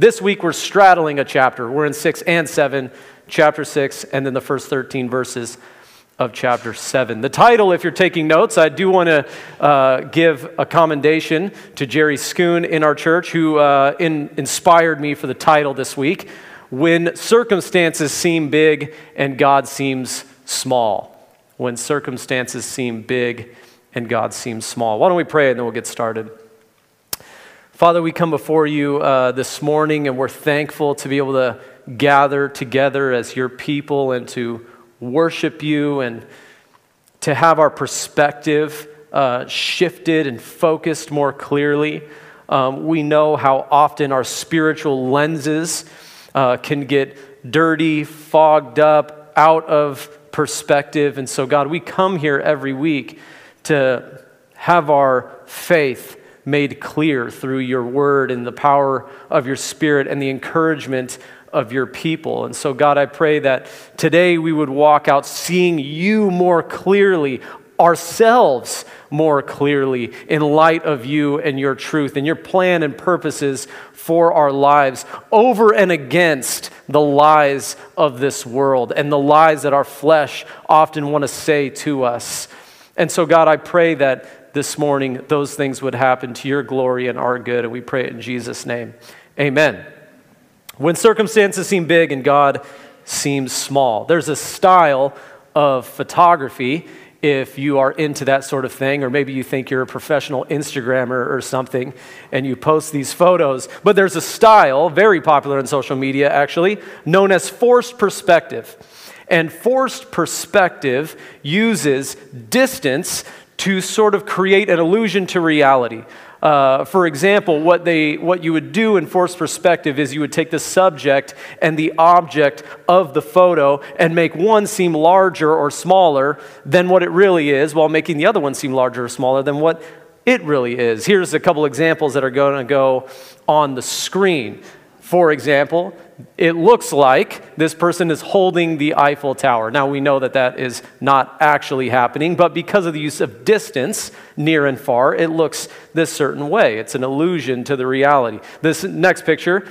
This week we're straddling a chapter. We're in 6 and 7, chapter 6, and then the first 13 verses of chapter 7. The title, if you're taking notes, I do want to uh, give a commendation to Jerry Schoon in our church who uh, in, inspired me for the title this week When Circumstances Seem Big and God Seems Small. When circumstances seem big and God seems small. Why don't we pray and then we'll get started? Father, we come before you uh, this morning and we're thankful to be able to gather together as your people and to worship you and to have our perspective uh, shifted and focused more clearly. Um, we know how often our spiritual lenses uh, can get dirty, fogged up, out of perspective. And so, God, we come here every week to have our faith made clear through your word and the power of your spirit and the encouragement of your people. And so, God, I pray that today we would walk out seeing you more clearly, ourselves more clearly, in light of you and your truth and your plan and purposes for our lives, over and against the lies of this world and the lies that our flesh often want to say to us. And so, God, I pray that this morning those things would happen to your glory and our good. And we pray it in Jesus' name. Amen. When circumstances seem big and God seems small, there's a style of photography if you are into that sort of thing, or maybe you think you're a professional Instagrammer or something and you post these photos. But there's a style, very popular in social media actually, known as forced perspective. And forced perspective uses distance to sort of create an illusion to reality. Uh, for example, what, they, what you would do in forced perspective is you would take the subject and the object of the photo and make one seem larger or smaller than what it really is, while making the other one seem larger or smaller than what it really is. Here's a couple examples that are going to go on the screen. For example, it looks like this person is holding the Eiffel Tower. Now, we know that that is not actually happening, but because of the use of distance, near and far, it looks this certain way. It's an illusion to the reality. This next picture,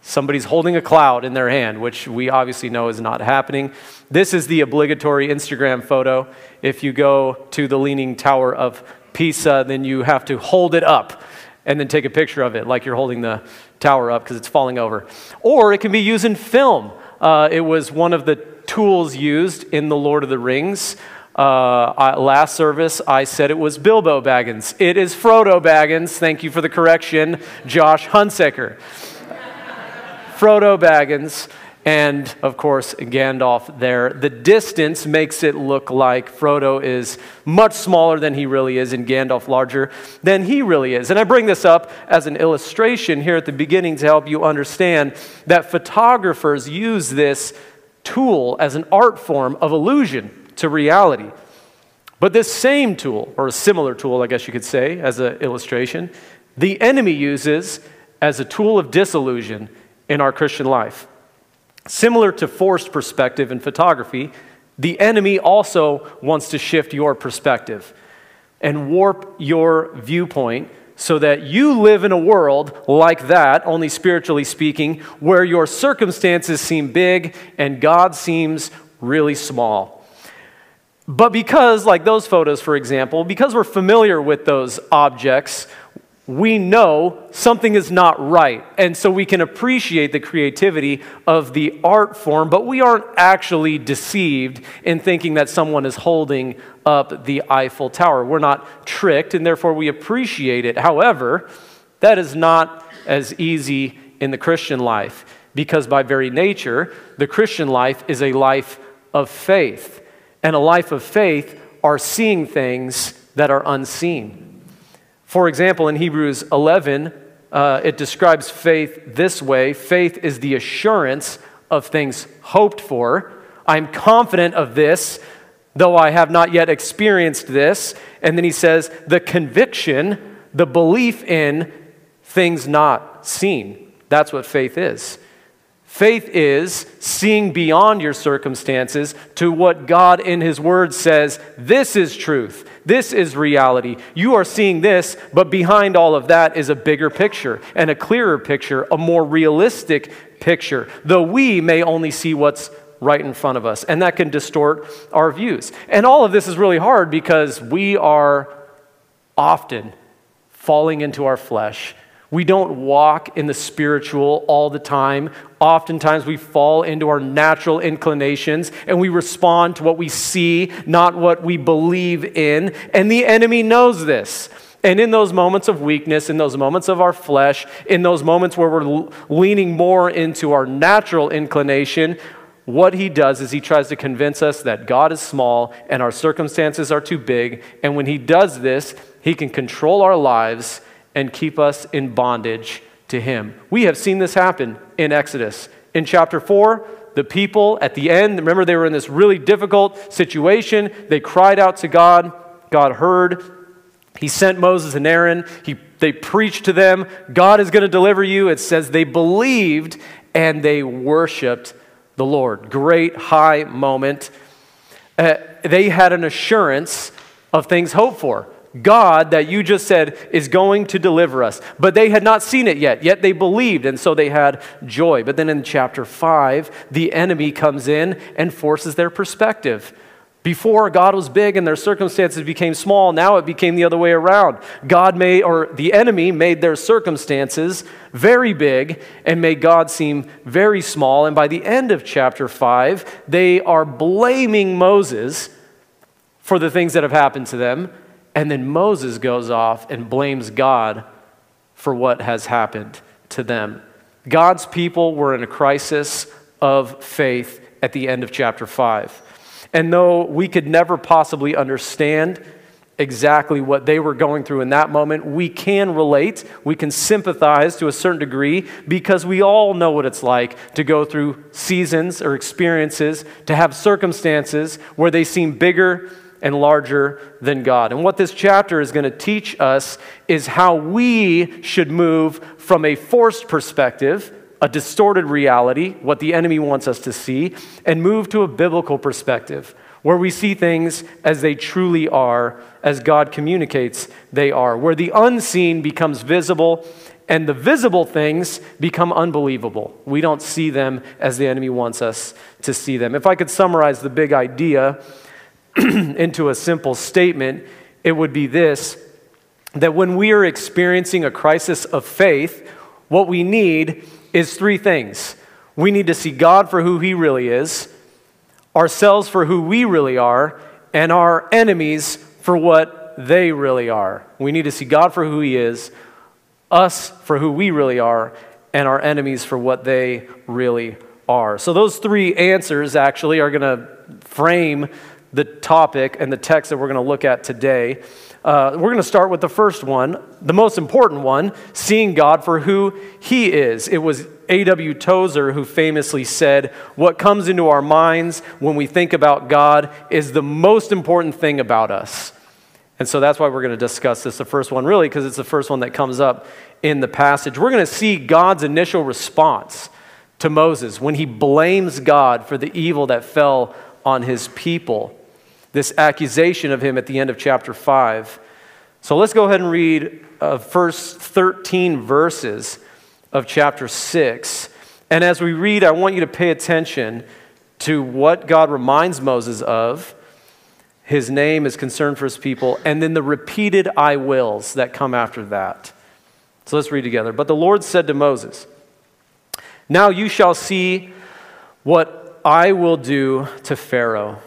somebody's holding a cloud in their hand, which we obviously know is not happening. This is the obligatory Instagram photo. If you go to the Leaning Tower of Pisa, then you have to hold it up and then take a picture of it like you're holding the tower up because it's falling over. Or it can be used in film. Uh, it was one of the tools used in The Lord of the Rings. Uh, last service, I said it was Bilbo Baggins. It is Frodo Baggins. Thank you for the correction, Josh Hunsaker. Frodo Baggins and of course Gandalf there. The distance makes it look like Frodo is much smaller than he really is, and Gandalf larger than he really is. And I bring this up as an illustration here at the beginning to help you understand that photographers use this tool as an art form of illusion to reality. But this same tool, or a similar tool, I guess you could say, as an illustration, the enemy uses as a tool of disillusion in our Christian life. Similar to forced perspective in photography, the enemy also wants to shift your perspective and warp your viewpoint so that you live in a world like that, only spiritually speaking, where your circumstances seem big and God seems really small. But because, like those photos, for example, because we're familiar with those objects, we know something is not right. And so we can appreciate the creativity of the art form, but we aren't actually deceived in thinking that someone is holding up the Eiffel Tower. We're not tricked, and therefore we appreciate it. However, that is not as easy in the Christian life, because by very nature, the Christian life is a life of faith. And a life of faith are seeing things that are unseen. For example, in Hebrews 11, uh, it describes faith this way faith is the assurance of things hoped for. I'm confident of this, though I have not yet experienced this. And then he says, the conviction, the belief in things not seen. That's what faith is. Faith is seeing beyond your circumstances to what God in His Word says this is truth, this is reality. You are seeing this, but behind all of that is a bigger picture and a clearer picture, a more realistic picture, though we may only see what's right in front of us, and that can distort our views. And all of this is really hard because we are often falling into our flesh we don't walk in the spiritual all the time. Oftentimes, we fall into our natural inclinations and we respond to what we see, not what we believe in. And the enemy knows this. And in those moments of weakness, in those moments of our flesh, in those moments where we're leaning more into our natural inclination, what he does is he tries to convince us that God is small and our circumstances are too big. And when he does this, he can control our lives and keep us in bondage to Him. We have seen this happen in Exodus. In chapter 4, the people at the end, remember they were in this really difficult situation. They cried out to God. God heard. He sent Moses and Aaron. He, they preached to them. God is going to deliver you. It says they believed and they worshiped the Lord. Great high moment. Uh, they had an assurance of things hoped for. God that you just said is going to deliver us. But they had not seen it yet, yet they believed, and so they had joy. But then in chapter 5, the enemy comes in and forces their perspective. Before God was big and their circumstances became small, now it became the other way around. God made, or the enemy made their circumstances very big and made God seem very small. And by the end of chapter 5, they are blaming Moses for the things that have happened to them and then Moses goes off and blames God for what has happened to them. God's people were in a crisis of faith at the end of chapter 5. And though we could never possibly understand exactly what they were going through in that moment, we can relate, we can sympathize to a certain degree because we all know what it's like to go through seasons or experiences, to have circumstances where they seem bigger and larger than God. And what this chapter is going to teach us is how we should move from a forced perspective, a distorted reality, what the enemy wants us to see, and move to a biblical perspective where we see things as they truly are, as God communicates they are, where the unseen becomes visible and the visible things become unbelievable. We don't see them as the enemy wants us to see them. If I could summarize the big idea, into a simple statement, it would be this that when we are experiencing a crisis of faith, what we need is three things. We need to see God for who He really is, ourselves for who we really are, and our enemies for what they really are. We need to see God for who He is, us for who we really are, and our enemies for what they really are. So, those three answers actually are going to frame the topic and the text that we're going to look at today. Uh, we're going to start with the first one, the most important one seeing God for who He is. It was A.W. Tozer who famously said, What comes into our minds when we think about God is the most important thing about us. And so that's why we're going to discuss this, the first one, really, because it's the first one that comes up in the passage. We're going to see God's initial response to Moses when he blames God for the evil that fell on his people this accusation of him at the end of chapter 5. So let's go ahead and read uh, first 13 verses of chapter 6. And as we read, I want you to pay attention to what God reminds Moses of. His name is concerned for his people, and then the repeated I wills that come after that. So let's read together. But the Lord said to Moses, Now you shall see what I will do to Pharaoh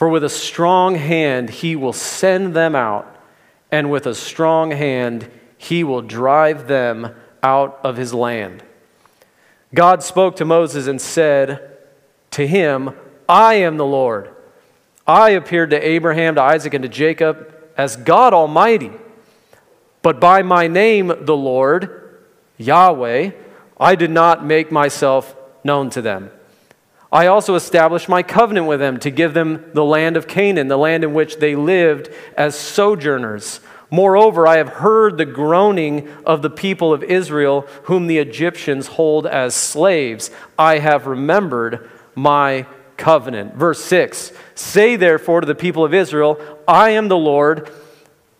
for with a strong hand he will send them out, and with a strong hand he will drive them out of his land. God spoke to Moses and said to him, I am the Lord. I appeared to Abraham, to Isaac, and to Jacob as God Almighty. But by my name, the Lord, Yahweh, I did not make myself known to them. I also established my covenant with them to give them the land of Canaan, the land in which they lived as sojourners. Moreover, I have heard the groaning of the people of Israel, whom the Egyptians hold as slaves. I have remembered my covenant. Verse 6 Say therefore to the people of Israel, I am the Lord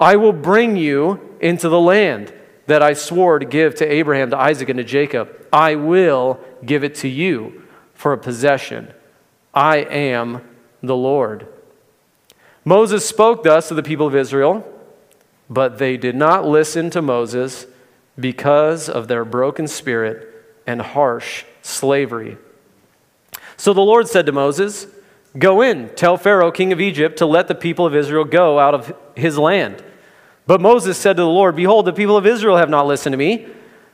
I will bring you into the land that I swore to give to Abraham, to Isaac, and to Jacob. I will give it to you for a possession. I am the Lord. Moses spoke thus to the people of Israel, but they did not listen to Moses because of their broken spirit and harsh slavery. So the Lord said to Moses, Go in, tell Pharaoh, king of Egypt, to let the people of Israel go out of his land. But Moses said to the Lord, Behold, the people of Israel have not listened to me.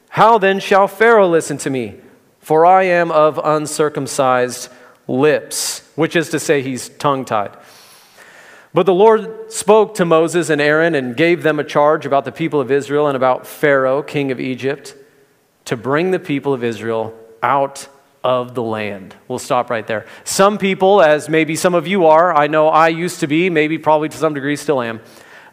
How then shall Pharaoh listen to me? For I am of uncircumcised lips, which is to say, he's tongue tied. But the Lord spoke to Moses and Aaron and gave them a charge about the people of Israel and about Pharaoh, king of Egypt, to bring the people of Israel out of the land. We'll stop right there. Some people, as maybe some of you are, I know I used to be, maybe probably to some degree still am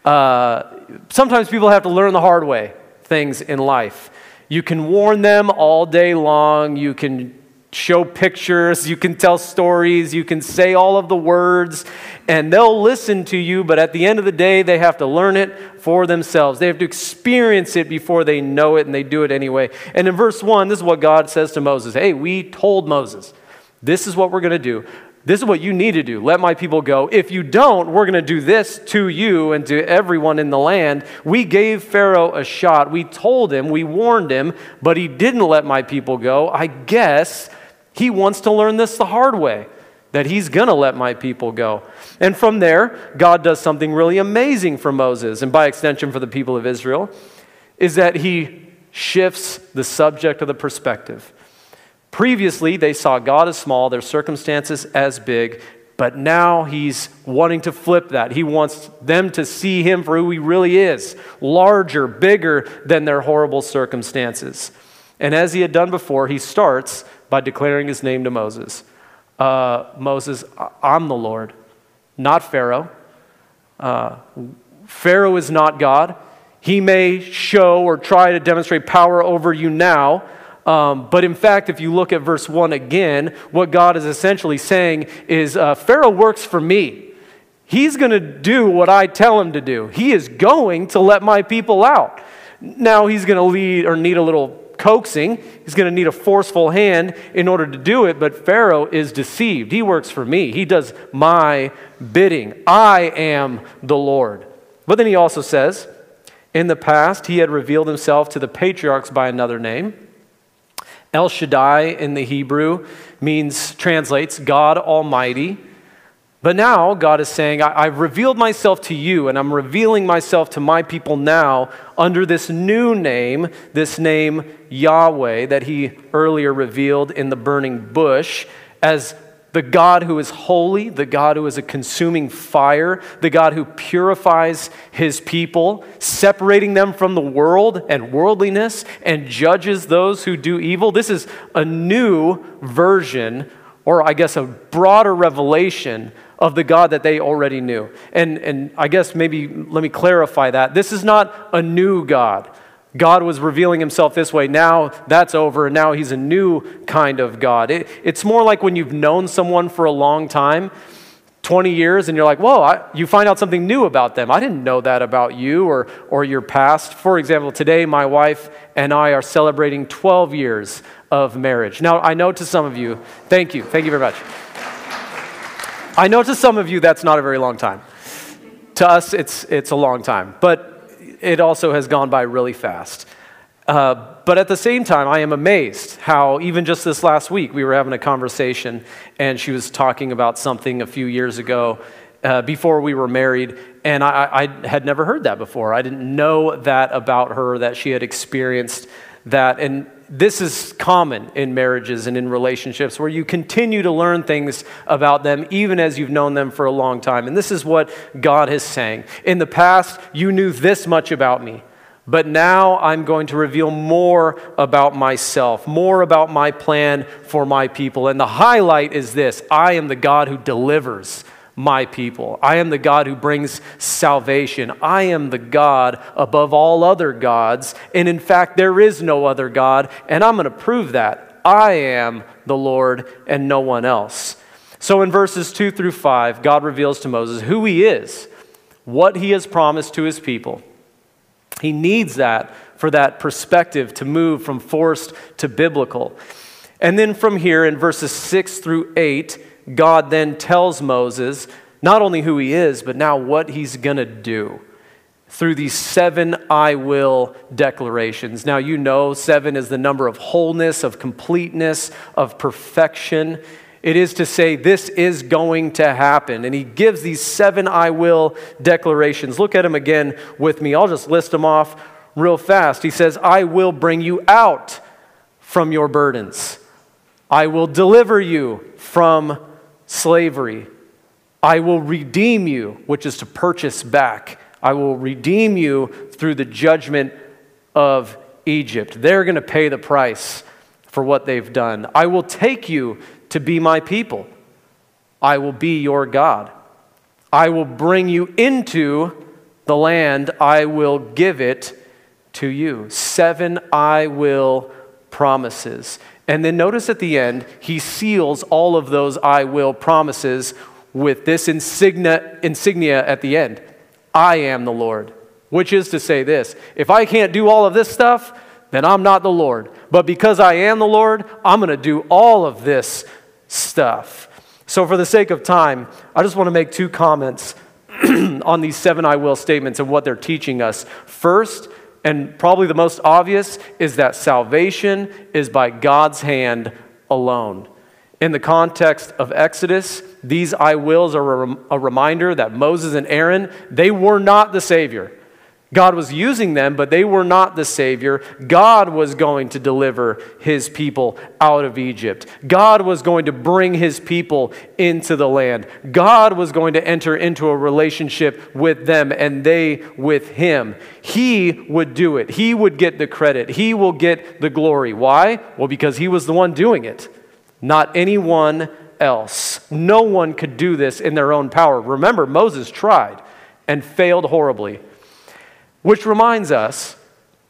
uh, sometimes people have to learn the hard way things in life. You can warn them all day long. You can show pictures. You can tell stories. You can say all of the words, and they'll listen to you. But at the end of the day, they have to learn it for themselves. They have to experience it before they know it, and they do it anyway. And in verse 1, this is what God says to Moses Hey, we told Moses, this is what we're going to do. This is what you need to do. Let my people go. If you don't, we're going to do this to you and to everyone in the land. We gave Pharaoh a shot. We told him, we warned him, but he didn't let my people go. I guess he wants to learn this the hard way that he's going to let my people go. And from there, God does something really amazing for Moses and by extension for the people of Israel is that he shifts the subject of the perspective. Previously, they saw God as small, their circumstances as big, but now he's wanting to flip that. He wants them to see him for who he really is larger, bigger than their horrible circumstances. And as he had done before, he starts by declaring his name to Moses uh, Moses, I'm the Lord, not Pharaoh. Uh, Pharaoh is not God. He may show or try to demonstrate power over you now, um, but in fact, if you look at verse 1 again, what God is essentially saying is uh, Pharaoh works for me. He's going to do what I tell him to do. He is going to let my people out. Now he's going to lead or need a little coaxing. He's going to need a forceful hand in order to do it, but Pharaoh is deceived. He works for me. He does my bidding. I am the Lord. But then he also says, in the past, he had revealed himself to the patriarchs by another name. El Shaddai in the Hebrew means, translates God Almighty. But now God is saying, I, have revealed myself to you, and I'm revealing myself to my people now under this new name, this name Yahweh, that he earlier revealed in the burning bush as the God who is holy, the God who is a consuming fire, the God who purifies his people, separating them from the world and worldliness, and judges those who do evil. This is a new version, or I guess a broader revelation of the God that they already knew. And, and I guess maybe let me clarify that. This is not a new God. God was revealing himself this way. Now that's over, now he's a new kind of God. It, it's more like when you've known someone for a long time, 20 years, and you're like, whoa, I, you find out something new about them. I didn't know that about you or, or your past. For example, today my wife and I are celebrating 12 years of marriage. Now, I know to some of you, thank you, thank you very much. I know to some of you that's not a very long time. To us, it's, it's a long time. But it also has gone by really fast. Uh, but at the same time, I am amazed how, even just this last week, we were having a conversation and she was talking about something a few years ago. uh, before we were married, and I, I had never heard that before. I didn't know that about her, that she had experienced that. And this is common in marriages and in relationships where you continue to learn things about them even as you've known them for a long time. And this is what God is saying. In the past, you knew this much about me. But now I'm going to reveal more about myself, more about my plan for my people. And the highlight is this I am the God who delivers my people. I am the God who brings salvation. I am the God above all other gods. And in fact, there is no other God. And I'm going to prove that. I am the Lord and no one else. So in verses 2 through 5, God reveals to Moses who he is, what he has promised to his people. He needs that for that perspective to move from forced to biblical. And then from here in verses 6 through 8, God then tells Moses not only who he is, but now what he's going to do through these seven I will declarations. Now, you know, seven is the number of wholeness, of completeness, of perfection. It is to say, this is going to happen. And he gives these seven I will declarations. Look at them again with me. I'll just list them off real fast. He says, I will bring you out from your burdens, I will deliver you from slavery. I will redeem you, which is to purchase back. I will redeem you through the judgment of Egypt. They're going to pay the price for what they've done. I will take you to be my people. I will be your God. I will bring you into the land. I will give it to you. Seven I will promises. And then notice at the end, he seals all of those I will promises with this insignia, insignia at the end I am the Lord, which is to say this if I can't do all of this stuff, then I'm not the Lord. But because I am the Lord, I'm going to do all of this stuff. So, for the sake of time, I just want to make two comments on these seven I will statements and what they're teaching us. First, and probably the most obvious is that salvation is by God's hand alone. In the context of Exodus, these I wills are a reminder that Moses and Aaron, they were not the Savior. God was using them, but they were not the Savior. God was going to deliver his people out of Egypt. God was going to bring his people into the land. God was going to enter into a relationship with them and they with him. He would do it. He would get the credit. He will get the glory. Why? Well, because he was the one doing it, not anyone else. No one could do this in their own power. Remember, Moses tried and failed horribly. Which reminds us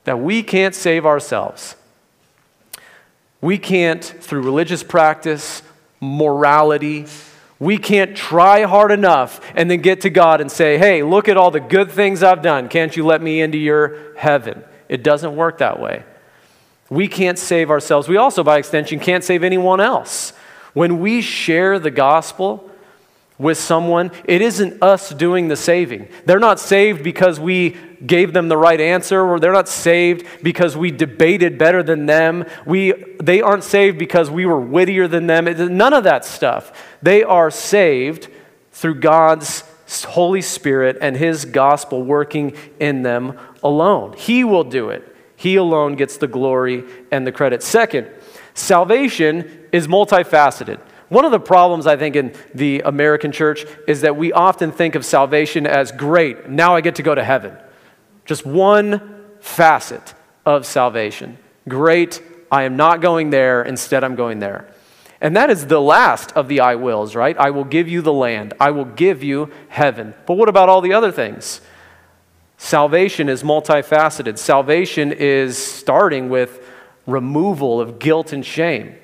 that we can't save ourselves. We can't, through religious practice, morality, we can't try hard enough and then get to God and say, hey, look at all the good things I've done. Can't you let me into your heaven? It doesn't work that way. We can't save ourselves. We also, by extension, can't save anyone else. When we share the gospel, with someone, it isn't us doing the saving. They're not saved because we gave them the right answer, or they're not saved because we debated better than them. We, they aren't saved because we were wittier than them. None of that stuff. They are saved through God's Holy Spirit and His gospel working in them alone. He will do it. He alone gets the glory and the credit. Second, salvation is multifaceted. One of the problems, I think, in the American church is that we often think of salvation as great, now I get to go to heaven. Just one facet of salvation. Great, I am not going there, instead, I'm going there. And that is the last of the I wills, right? I will give you the land, I will give you heaven. But what about all the other things? Salvation is multifaceted. Salvation is starting with removal of guilt and shame.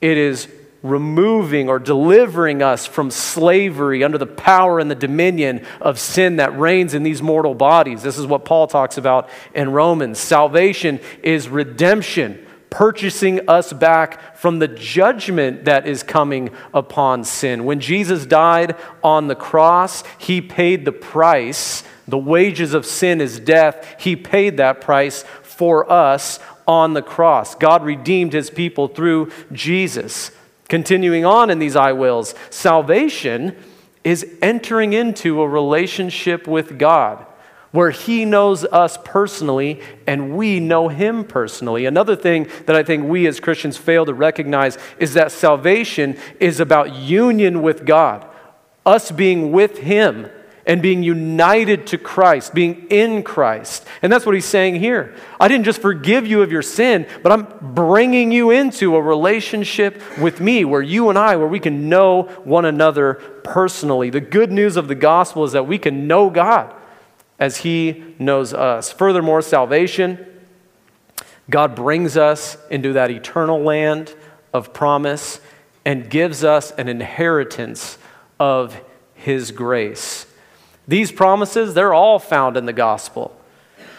It is removing or delivering us from slavery under the power and the dominion of sin that reigns in these mortal bodies. This is what Paul talks about in Romans. Salvation is redemption, purchasing us back from the judgment that is coming upon sin. When Jesus died on the cross, he paid the price. The wages of sin is death. He paid that price for us on the cross. God redeemed his people through Jesus. Continuing on in these I wills, salvation is entering into a relationship with God where He knows us personally and we know Him personally. Another thing that I think we as Christians fail to recognize is that salvation is about union with God, us being with Him and being united to Christ, being in Christ. And that's what he's saying here. I didn't just forgive you of your sin, but I'm bringing you into a relationship with me where you and I, where we can know one another personally. The good news of the gospel is that we can know God as he knows us. Furthermore, salvation, God brings us into that eternal land of promise and gives us an inheritance of his grace. These promises, they're all found in the gospel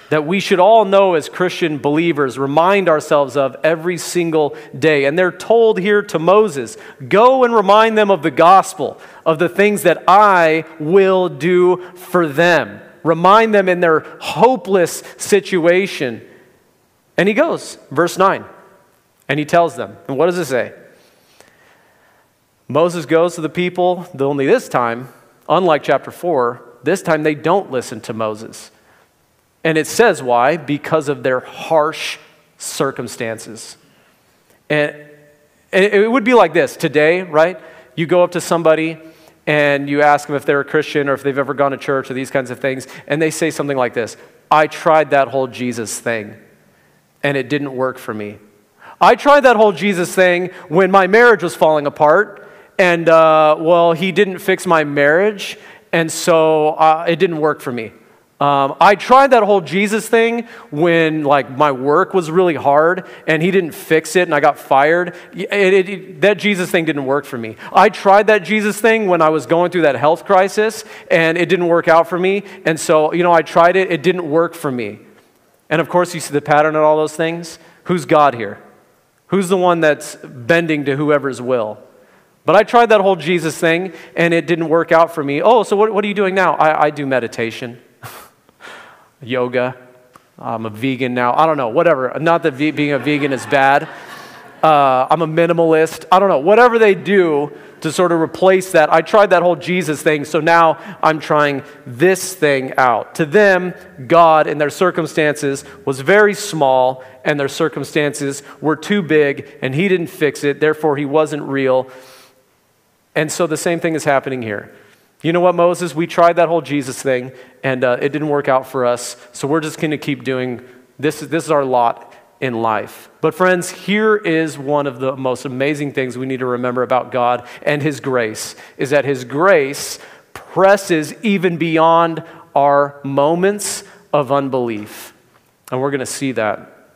that we should all know as Christian believers, remind ourselves of every single day. And they're told here to Moses go and remind them of the gospel, of the things that I will do for them. Remind them in their hopeless situation. And he goes, verse 9, and he tells them. And what does it say? Moses goes to the people, only this time, unlike chapter 4, this time they don't listen to Moses. And it says why? Because of their harsh circumstances. And it would be like this today, right? You go up to somebody and you ask them if they're a Christian or if they've ever gone to church or these kinds of things, and they say something like this I tried that whole Jesus thing, and it didn't work for me. I tried that whole Jesus thing when my marriage was falling apart, and uh, well, he didn't fix my marriage, and so uh, it didn't work for me. Um, I tried that whole Jesus thing when like my work was really hard and he didn't fix it and I got fired. It, it, it, that Jesus thing didn't work for me. I tried that Jesus thing when I was going through that health crisis and it didn't work out for me. And so, you know, I tried it, it didn't work for me. And of course, you see the pattern in all those things. Who's God here? Who's the one that's bending to whoever's will? But I tried that whole Jesus thing and it didn't work out for me. Oh, so what, what are you doing now? I, I do meditation, yoga. I'm a vegan now. I don't know, whatever. Not that ve- being a vegan is bad. Uh, I'm a minimalist. I don't know. Whatever they do to sort of replace that. I tried that whole Jesus thing, so now I'm trying this thing out. To them, God in their circumstances was very small, and their circumstances were too big, and He didn't fix it. Therefore, He wasn't real. And so the same thing is happening here. You know what, Moses? We tried that whole Jesus thing, and uh, it didn't work out for us. So we're just going to keep doing this. This is our lot in life. But, friends, here is one of the most amazing things we need to remember about God and His grace is that His grace presses even beyond our moments of unbelief. And we're going to see that.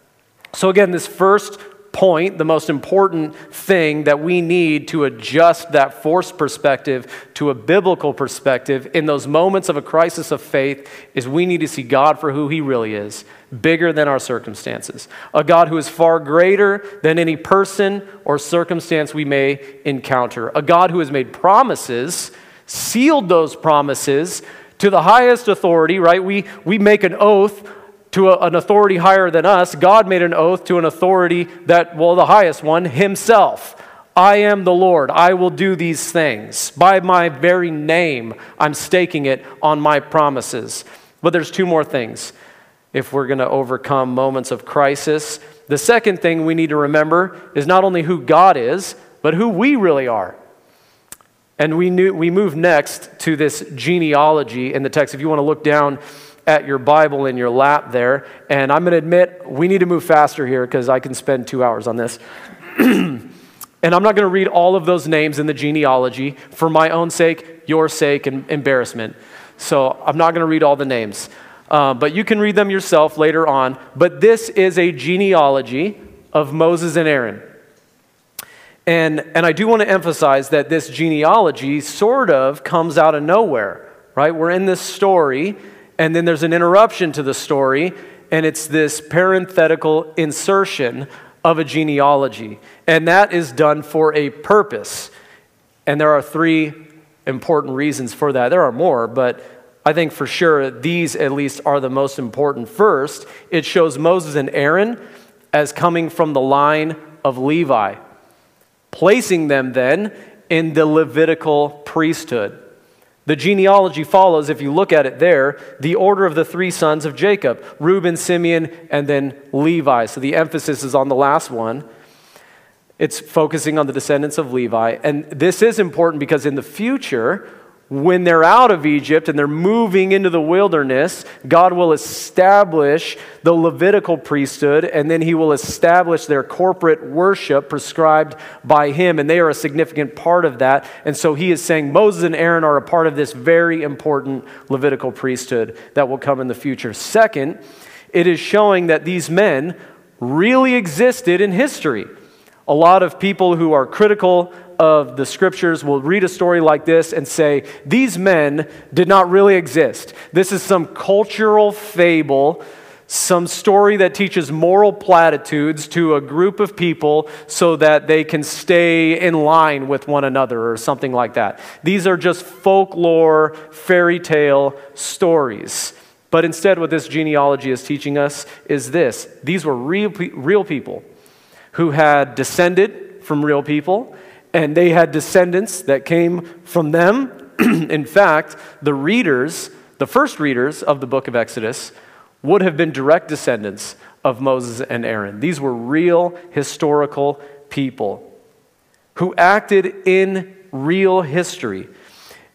So, again, this first point, the most important thing that we need to adjust that forced perspective to a biblical perspective in those moments of a crisis of faith is we need to see God for who He really is, bigger than our circumstances. A God who is far greater than any person or circumstance we may encounter. A God who has made promises, sealed those promises to the highest authority, right? We, we make an oath to a, an authority higher than us. God made an oath to an authority that, well, the highest one, Himself. I am the Lord. I will do these things. By my very name, I'm staking it on my promises. But there's two more things if we're going to overcome moments of crisis. The second thing we need to remember is not only who God is, but who we really are. And we, knew, we move next to this genealogy in the text. If you want to look down at your Bible in your lap there. And I'm going to admit, we need to move faster here because I can spend two hours on this. and I'm not going to read all of those names in the genealogy for my own sake, your sake, and embarrassment. So I'm not going to read all the names. Uh, but you can read them yourself later on. But this is a genealogy of Moses and Aaron. And, and I do want to emphasize that this genealogy sort of comes out of nowhere, right? We're in this story and then there's an interruption to the story, and it's this parenthetical insertion of a genealogy. And that is done for a purpose. And there are three important reasons for that. There are more, but I think for sure these at least are the most important. First, it shows Moses and Aaron as coming from the line of Levi, placing them then in the Levitical priesthood. The genealogy follows, if you look at it there, the order of the three sons of Jacob Reuben, Simeon, and then Levi. So the emphasis is on the last one. It's focusing on the descendants of Levi. And this is important because in the future, when they're out of Egypt and they're moving into the wilderness, God will establish the Levitical priesthood and then he will establish their corporate worship prescribed by him. And they are a significant part of that. And so he is saying Moses and Aaron are a part of this very important Levitical priesthood that will come in the future. Second, it is showing that these men really existed in history. A lot of people who are critical of the scriptures will read a story like this and say, These men did not really exist. This is some cultural fable, some story that teaches moral platitudes to a group of people so that they can stay in line with one another or something like that. These are just folklore, fairy tale stories. But instead, what this genealogy is teaching us is this these were real, real people who had descended from real people and they had descendants that came from them. In fact, the readers, the first readers of the book of Exodus, would have been direct descendants of Moses and Aaron. These were real historical people who acted in real history.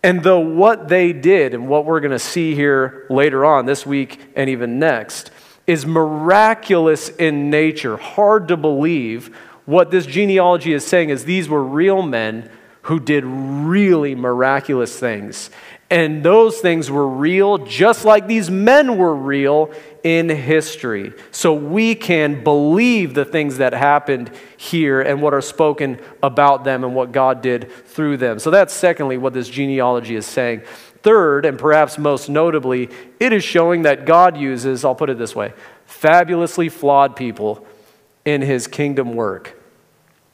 And though what they did, and what we're going to see here later on this week and even next, is miraculous in nature, hard to believe, what this genealogy is saying is these were real men who did really miraculous things. And those things were real, just like these men were real in history. So we can believe the things that happened here and what are spoken about them and what God did through them. So that's secondly what this genealogy is saying. Third, and perhaps most notably, it is showing that God uses, I'll put it this way, fabulously flawed people in his kingdom work.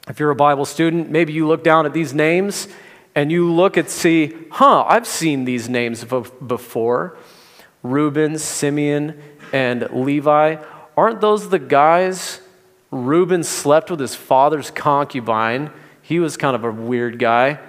If you're a Bible student, maybe you look down at these names and you look and see, huh, I've seen these names before Reuben, Simeon, and Levi. Aren't those the guys? Reuben slept with his father's concubine. He was kind of a weird guy.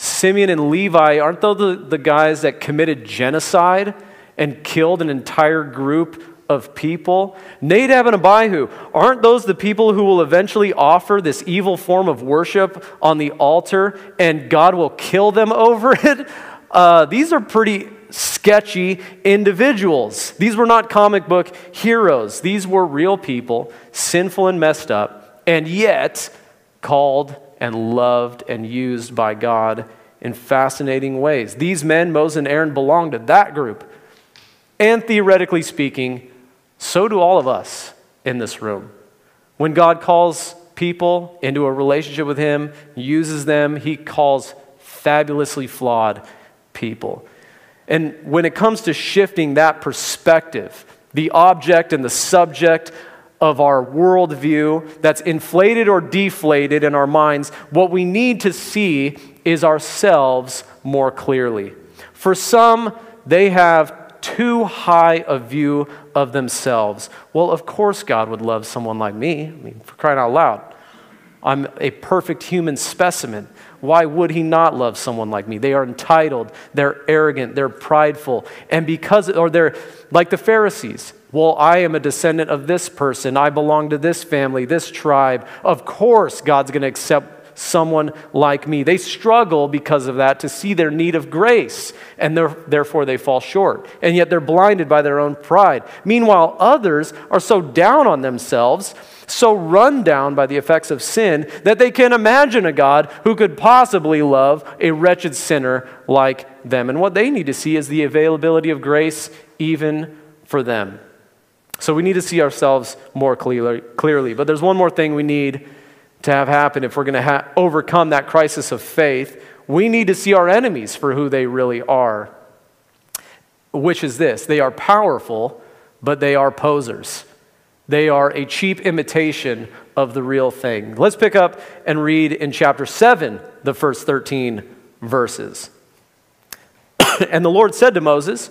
Simeon and Levi, aren't those the, the guys that committed genocide and killed an entire group of people. Nadab and Abihu, aren't those the people who will eventually offer this evil form of worship on the altar and God will kill them over it? Uh, these are pretty sketchy individuals. These were not comic book heroes. These were real people, sinful and messed up, and yet called and loved and used by God in fascinating ways. These men, Moses and Aaron, belonged to that group. And theoretically speaking, so do all of us in this room. When God calls people into a relationship with Him, uses them, He calls fabulously flawed people. And when it comes to shifting that perspective, the object and the subject of our worldview that's inflated or deflated in our minds, what we need to see is ourselves more clearly. For some, they have too high a view of themselves. Well, of course, God would love someone like me. I mean, for crying out loud. I'm a perfect human specimen. Why would he not love someone like me? They are entitled, they're arrogant, they're prideful. And because, or they're like the Pharisees. Well, I am a descendant of this person. I belong to this family, this tribe. Of course, God's going to accept someone like me. They struggle because of that to see their need of grace, and therefore they fall short. And yet they're blinded by their own pride. Meanwhile, others are so down on themselves, so run down by the effects of sin, that they can't imagine a God who could possibly love a wretched sinner like them. And what they need to see is the availability of grace even for them. So we need to see ourselves more clearly. clearly. But there's one more thing we need to have happen if we're going to ha- overcome that crisis of faith, we need to see our enemies for who they really are. Which is this they are powerful, but they are posers. They are a cheap imitation of the real thing. Let's pick up and read in chapter 7, the first 13 verses. and the Lord said to Moses,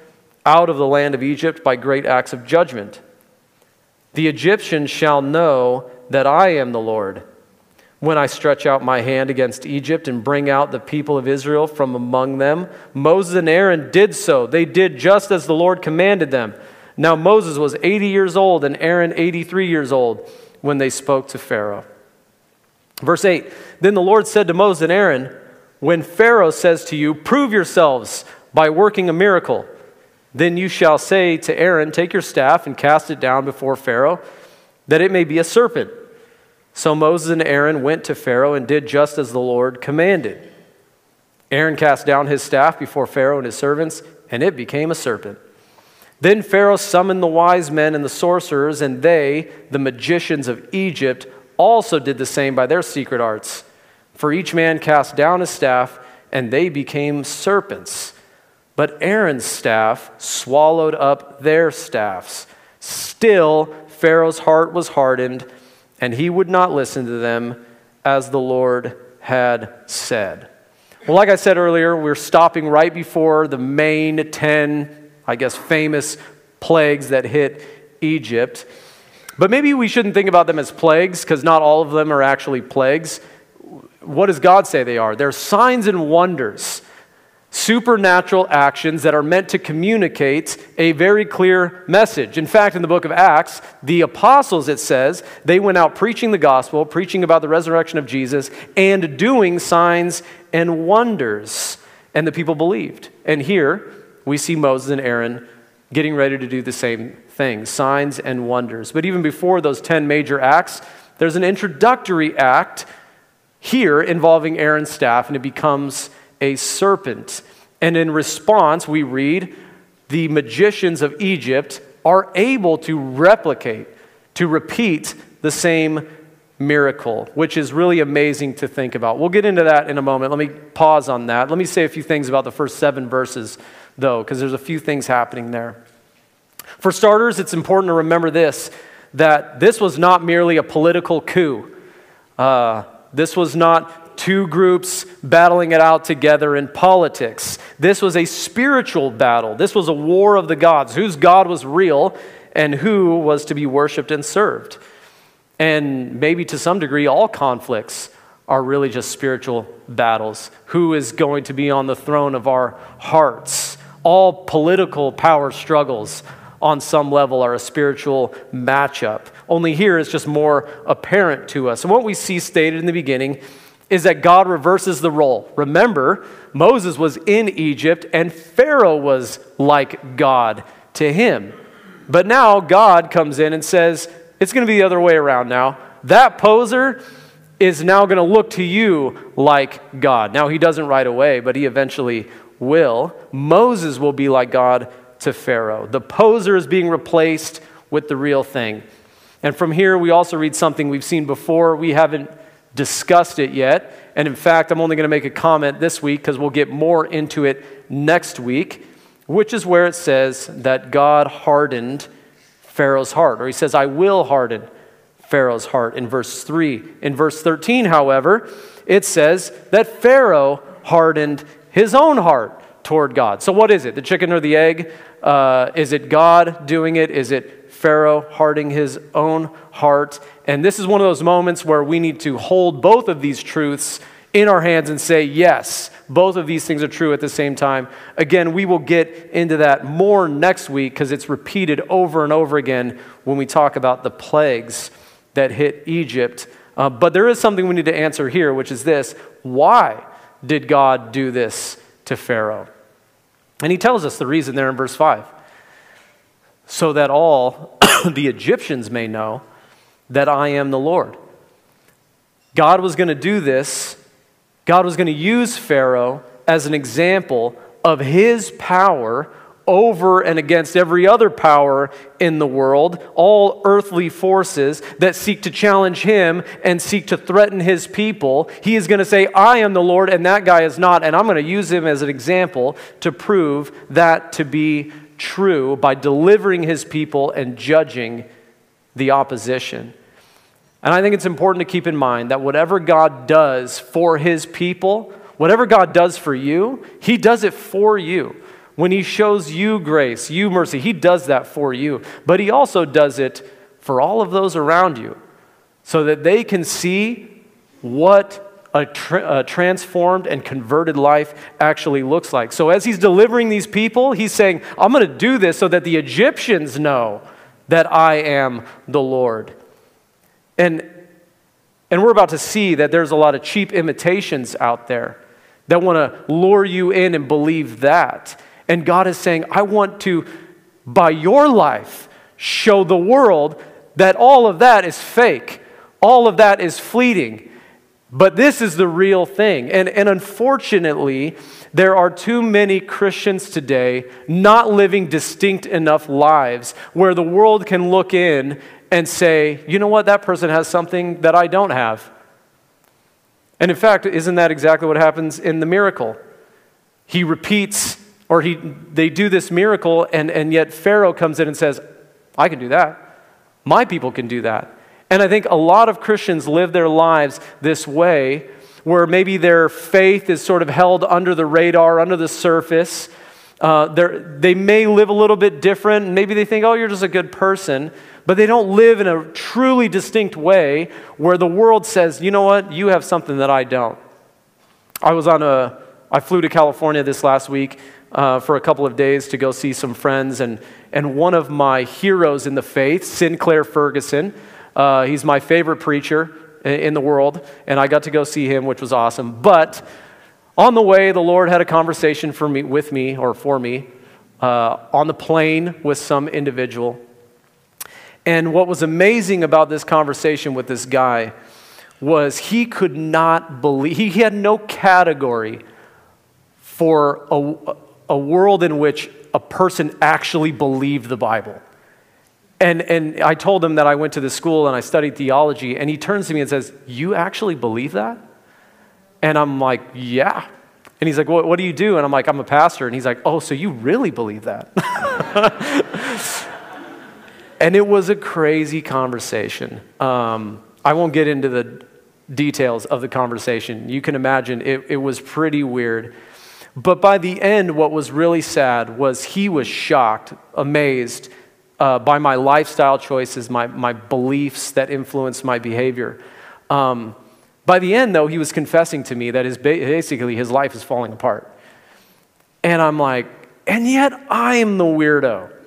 out of the land of Egypt by great acts of judgment. The Egyptians shall know that I am the Lord when I stretch out my hand against Egypt and bring out the people of Israel from among them. Moses and Aaron did so. They did just as the Lord commanded them. Now Moses was 80 years old and Aaron 83 years old when they spoke to Pharaoh. Verse 8 Then the Lord said to Moses and Aaron, When Pharaoh says to you, Prove yourselves by working a miracle, then you shall say to Aaron, Take your staff and cast it down before Pharaoh, that it may be a serpent. So Moses and Aaron went to Pharaoh and did just as the Lord commanded. Aaron cast down his staff before Pharaoh and his servants, and it became a serpent. Then Pharaoh summoned the wise men and the sorcerers, and they, the magicians of Egypt, also did the same by their secret arts. For each man cast down his staff, and they became serpents. But Aaron's staff swallowed up their staffs. Still, Pharaoh's heart was hardened and he would not listen to them as the Lord had said. Well, like I said earlier, we're stopping right before the main 10, I guess, famous plagues that hit Egypt. But maybe we shouldn't think about them as plagues because not all of them are actually plagues. What does God say they are? They're signs and wonders supernatural actions that are meant to communicate a very clear message. In fact, in the book of Acts, the apostles, it says, they went out preaching the gospel, preaching about the resurrection of Jesus, and doing signs and wonders. And the people believed. And here we see Moses and Aaron getting ready to do the same thing signs and wonders. But even before those 10 major acts, there's an introductory act here involving Aaron's staff, and it becomes a serpent. And in response, we read, the magicians of Egypt are able to replicate, to repeat the same miracle, which is really amazing to think about. We'll get into that in a moment. Let me pause on that. Let me say a few things about the first seven verses, though, because there's a few things happening there. For starters, it's important to remember this that this was not merely a political coup. Uh, this was not two groups battling it out together in politics. This was a spiritual battle. This was a war of the gods, whose God was real and who was to be worshiped and served. And maybe to some degree, all conflicts are really just spiritual battles. Who is going to be on the throne of our hearts? All political power struggles on some level are a spiritual matchup. Only here it's just more apparent to us. And what we see stated in the beginning is that God reverses the role. Remember, Moses was in Egypt and Pharaoh was like God to him. But now God comes in and says, it's going to be the other way around now. That poser is now going to look to you like God. Now, he doesn't right away, but he eventually will. Moses will be like God to Pharaoh. The poser is being replaced with the real thing. And from here, we also read something we've seen before. We haven't discussed it yet. And in fact, I'm only going to make a comment this week because we'll get more into it next week, which is where it says that God hardened Pharaoh's heart, or he says, I will harden Pharaoh's heart in verse 3. In verse 13, however, it says that Pharaoh hardened his own heart toward God. So, what is it? The chicken or the egg? Uh, is it God doing it? Is it Pharaoh hardening his own heart. And this is one of those moments where we need to hold both of these truths in our hands and say, yes, both of these things are true at the same time. Again, we will get into that more next week because it's repeated over and over again when we talk about the plagues that hit Egypt. Uh, but there is something we need to answer here, which is this why did God do this to Pharaoh? And he tells us the reason there in verse 5 so that all the Egyptians may know that I am the Lord. God was going to do this. God was going to use Pharaoh as an example of his power over and against every other power in the world, all earthly forces that seek to challenge him and seek to threaten his people. He is going to say, I am the Lord, and that guy is not, and I'm going to use him as an example to prove that to be true by delivering his people and judging the opposition. And I think it's important to keep in mind that whatever God does for his people, whatever God does for you, he does it for you. When he shows you grace, you mercy, he does that for you. But he also does it for all of those around you so that they can see what a, tra- a, transformed and converted life actually looks like. So, as he's delivering these people, he's saying, I'm going to do this so that the Egyptians know that I am the Lord. And, and we're about to see that there's a lot of cheap imitations out there that want to lure you in and believe that. And God is saying, I want to, by your life, show the world that all of that is fake, all of that is fleeting. But this is the real thing. And, and unfortunately, there are too many Christians today not living distinct enough lives where the world can look in and say, you know what, that person has something that I don't have. And in fact, isn't that exactly what happens in the miracle? He repeats, or he, they do this miracle, and, and yet Pharaoh comes in and says, I can do that. My people can do that. And I think a lot of Christians live their lives this way, where maybe their faith is sort of held under the radar, under the surface. Uh, they may live a little bit different. Maybe they think, oh, you're just a good person but they don't live in a truly distinct way where the world says, you know what, you have something that I don't. I was on a, I flew to California this last week uh, for a couple of days to go see some friends, and, and one of my heroes in the faith, Sinclair Ferguson, uh, he's my favorite preacher in the world, and I got to go see him, which was awesome. But on the way, the Lord had a conversation for me, with me, or for me, uh, on the plane with some individual. And what was amazing about this conversation with this guy was he could not believe, he had no category for a, a world in which a person actually believed the Bible. And, and I told him that I went to the school and I studied theology, and he turns to me and says, You actually believe that? And I'm like, Yeah. And he's like, what do you do? And I'm like, I'm a pastor. And he's like, Oh, so you really believe that? And it was a crazy conversation. Um, I won't get into the details of the conversation. You can imagine it, it was pretty weird. But by the end, what was really sad was he was shocked, amazed uh, by my lifestyle choices, my, my beliefs that influenced my behavior. Um, by the end, though, he was confessing to me that his, basically his life is falling apart. And I'm like, and yet I'm the weirdo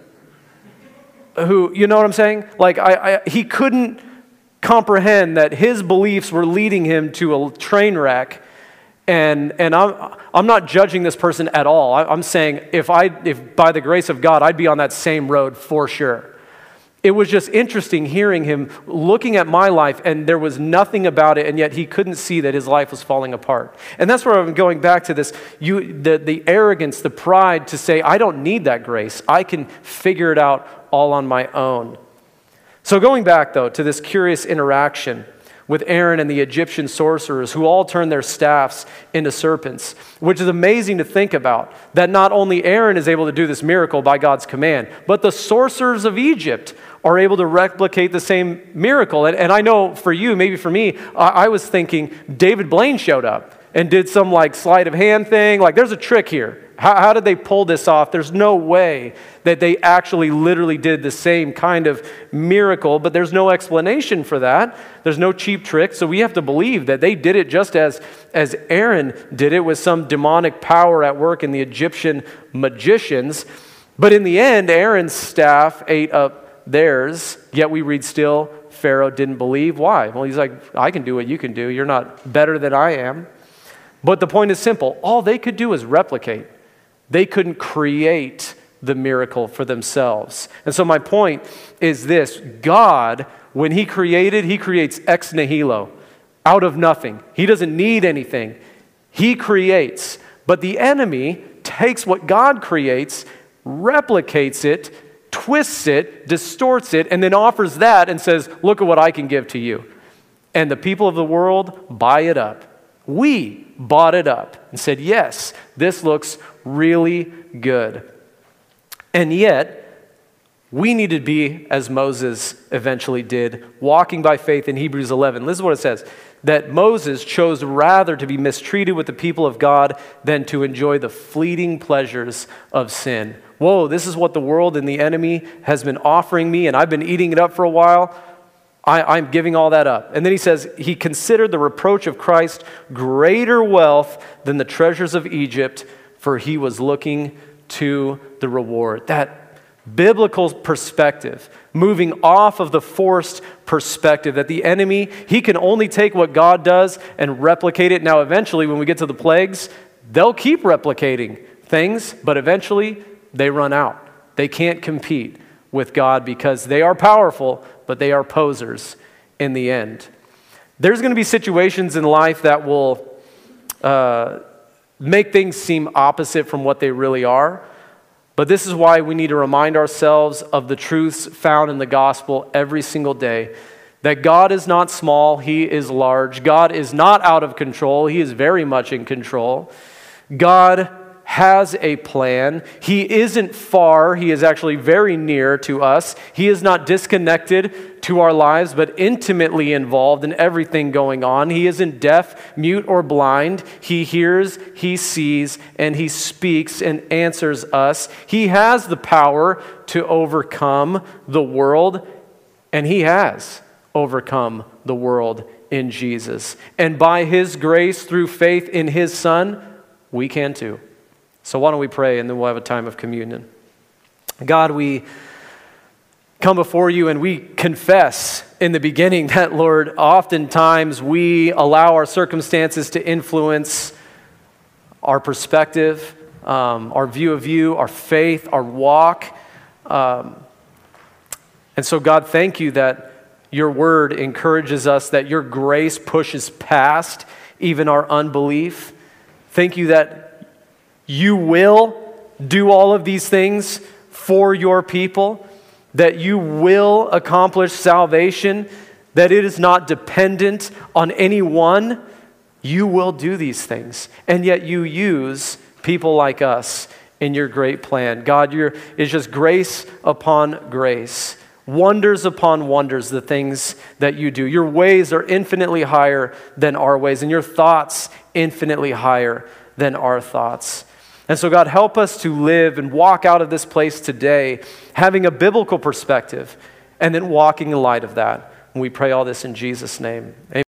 who, you know what I'm saying? Like, I, I, he couldn't comprehend that his beliefs were leading him to a train wreck. And, and I'm, I'm not judging this person at all. I, I'm saying if, I, if by the grace of God, I'd be on that same road for sure. It was just interesting hearing him looking at my life, and there was nothing about it, and yet he couldn't see that his life was falling apart. And that's where I'm going back to this you, the, the arrogance, the pride to say, I don't need that grace. I can figure it out all on my own. So, going back though to this curious interaction with Aaron and the Egyptian sorcerers who all turned their staffs into serpents, which is amazing to think about. That not only Aaron is able to do this miracle by God's command, but the sorcerers of Egypt are able to replicate the same miracle. And, and I know for you, maybe for me, I, I was thinking David Blaine showed up and did some like sleight of hand thing. Like, there's a trick here. How, how did they pull this off? There's no way that they actually literally did the same kind of miracle, but there's no explanation for that. There's no cheap trick, so we have to believe that they did it just as, as Aaron did it with some demonic power at work in the Egyptian magicians. But in the end, Aaron's staff ate up theirs, yet we read still, Pharaoh didn't believe. Why? Well, he's like, I can do what you can do. You're not better than I am. But the point is simple all they could do is replicate. They couldn't create the miracle for themselves. And so, my point is this God, when He created, He creates ex nihilo, out of nothing. He doesn't need anything, He creates. But the enemy takes what God creates replicates it, twists it, distorts it, and then offers that and says, Look at what I can give to you. And the people of the world buy it up. We bought it up and said, Yes, this looks really good. And yet, we need to be as Moses eventually did, walking by faith in Hebrews 11. This is what it says that Moses chose rather to be mistreated with the people of God than to enjoy the fleeting pleasures of sin. Whoa, this is what the world and the enemy has been offering me, and I've been eating it up for a while. I, am giving all that up. And then he says, He considered the reproach of Christ greater wealth than the treasures of Egypt, for he was looking to the reward. That biblical perspective, moving off of the forced perspective that the enemy, he can only take what God does and replicate it. Now, eventually, when we get to the plagues, they'll keep replicating things, but eventually they run out. They can't compete with God because they are powerful, but they are posers in the end. There's going to be situations in life that will uh, make things seem opposite from what they really are. But this is why we need to remind ourselves of the truths found in the gospel every single day that God is not small, He is large. God is not out of control, He is very much in control. God has a plan. He isn't far, He is actually very near to us. He is not disconnected to our lives, but intimately involved in everything going on. He isn't deaf, mute, or blind. He hears, He sees, and He speaks and answers us. He has the power to overcome the world, and He has overcome the world in Jesus. And by His grace, through faith in His Son, we can too. So, why don't we pray and then we'll have a time of communion? God, we come before you and we confess in the beginning that, Lord, oftentimes we allow our circumstances to influence our perspective, um, our view of you, our faith, our walk. Um, and so, God, thank you that your word encourages us, that your grace pushes past even our unbelief. Thank you that you will do all of these things for your people, that you will accomplish salvation, that it is not dependent on anyone. You will do these things. And yet you use people like us in your great plan. God, your is just grace upon grace. Wonders upon wonders, the things that you do. Your ways are infinitely higher than our ways, and your thoughts infinitely higher than our thoughts. And so, God, help us to live and walk out of this place today having a biblical perspective and then walking in light of that. And we pray all this in Jesus' name. Amen.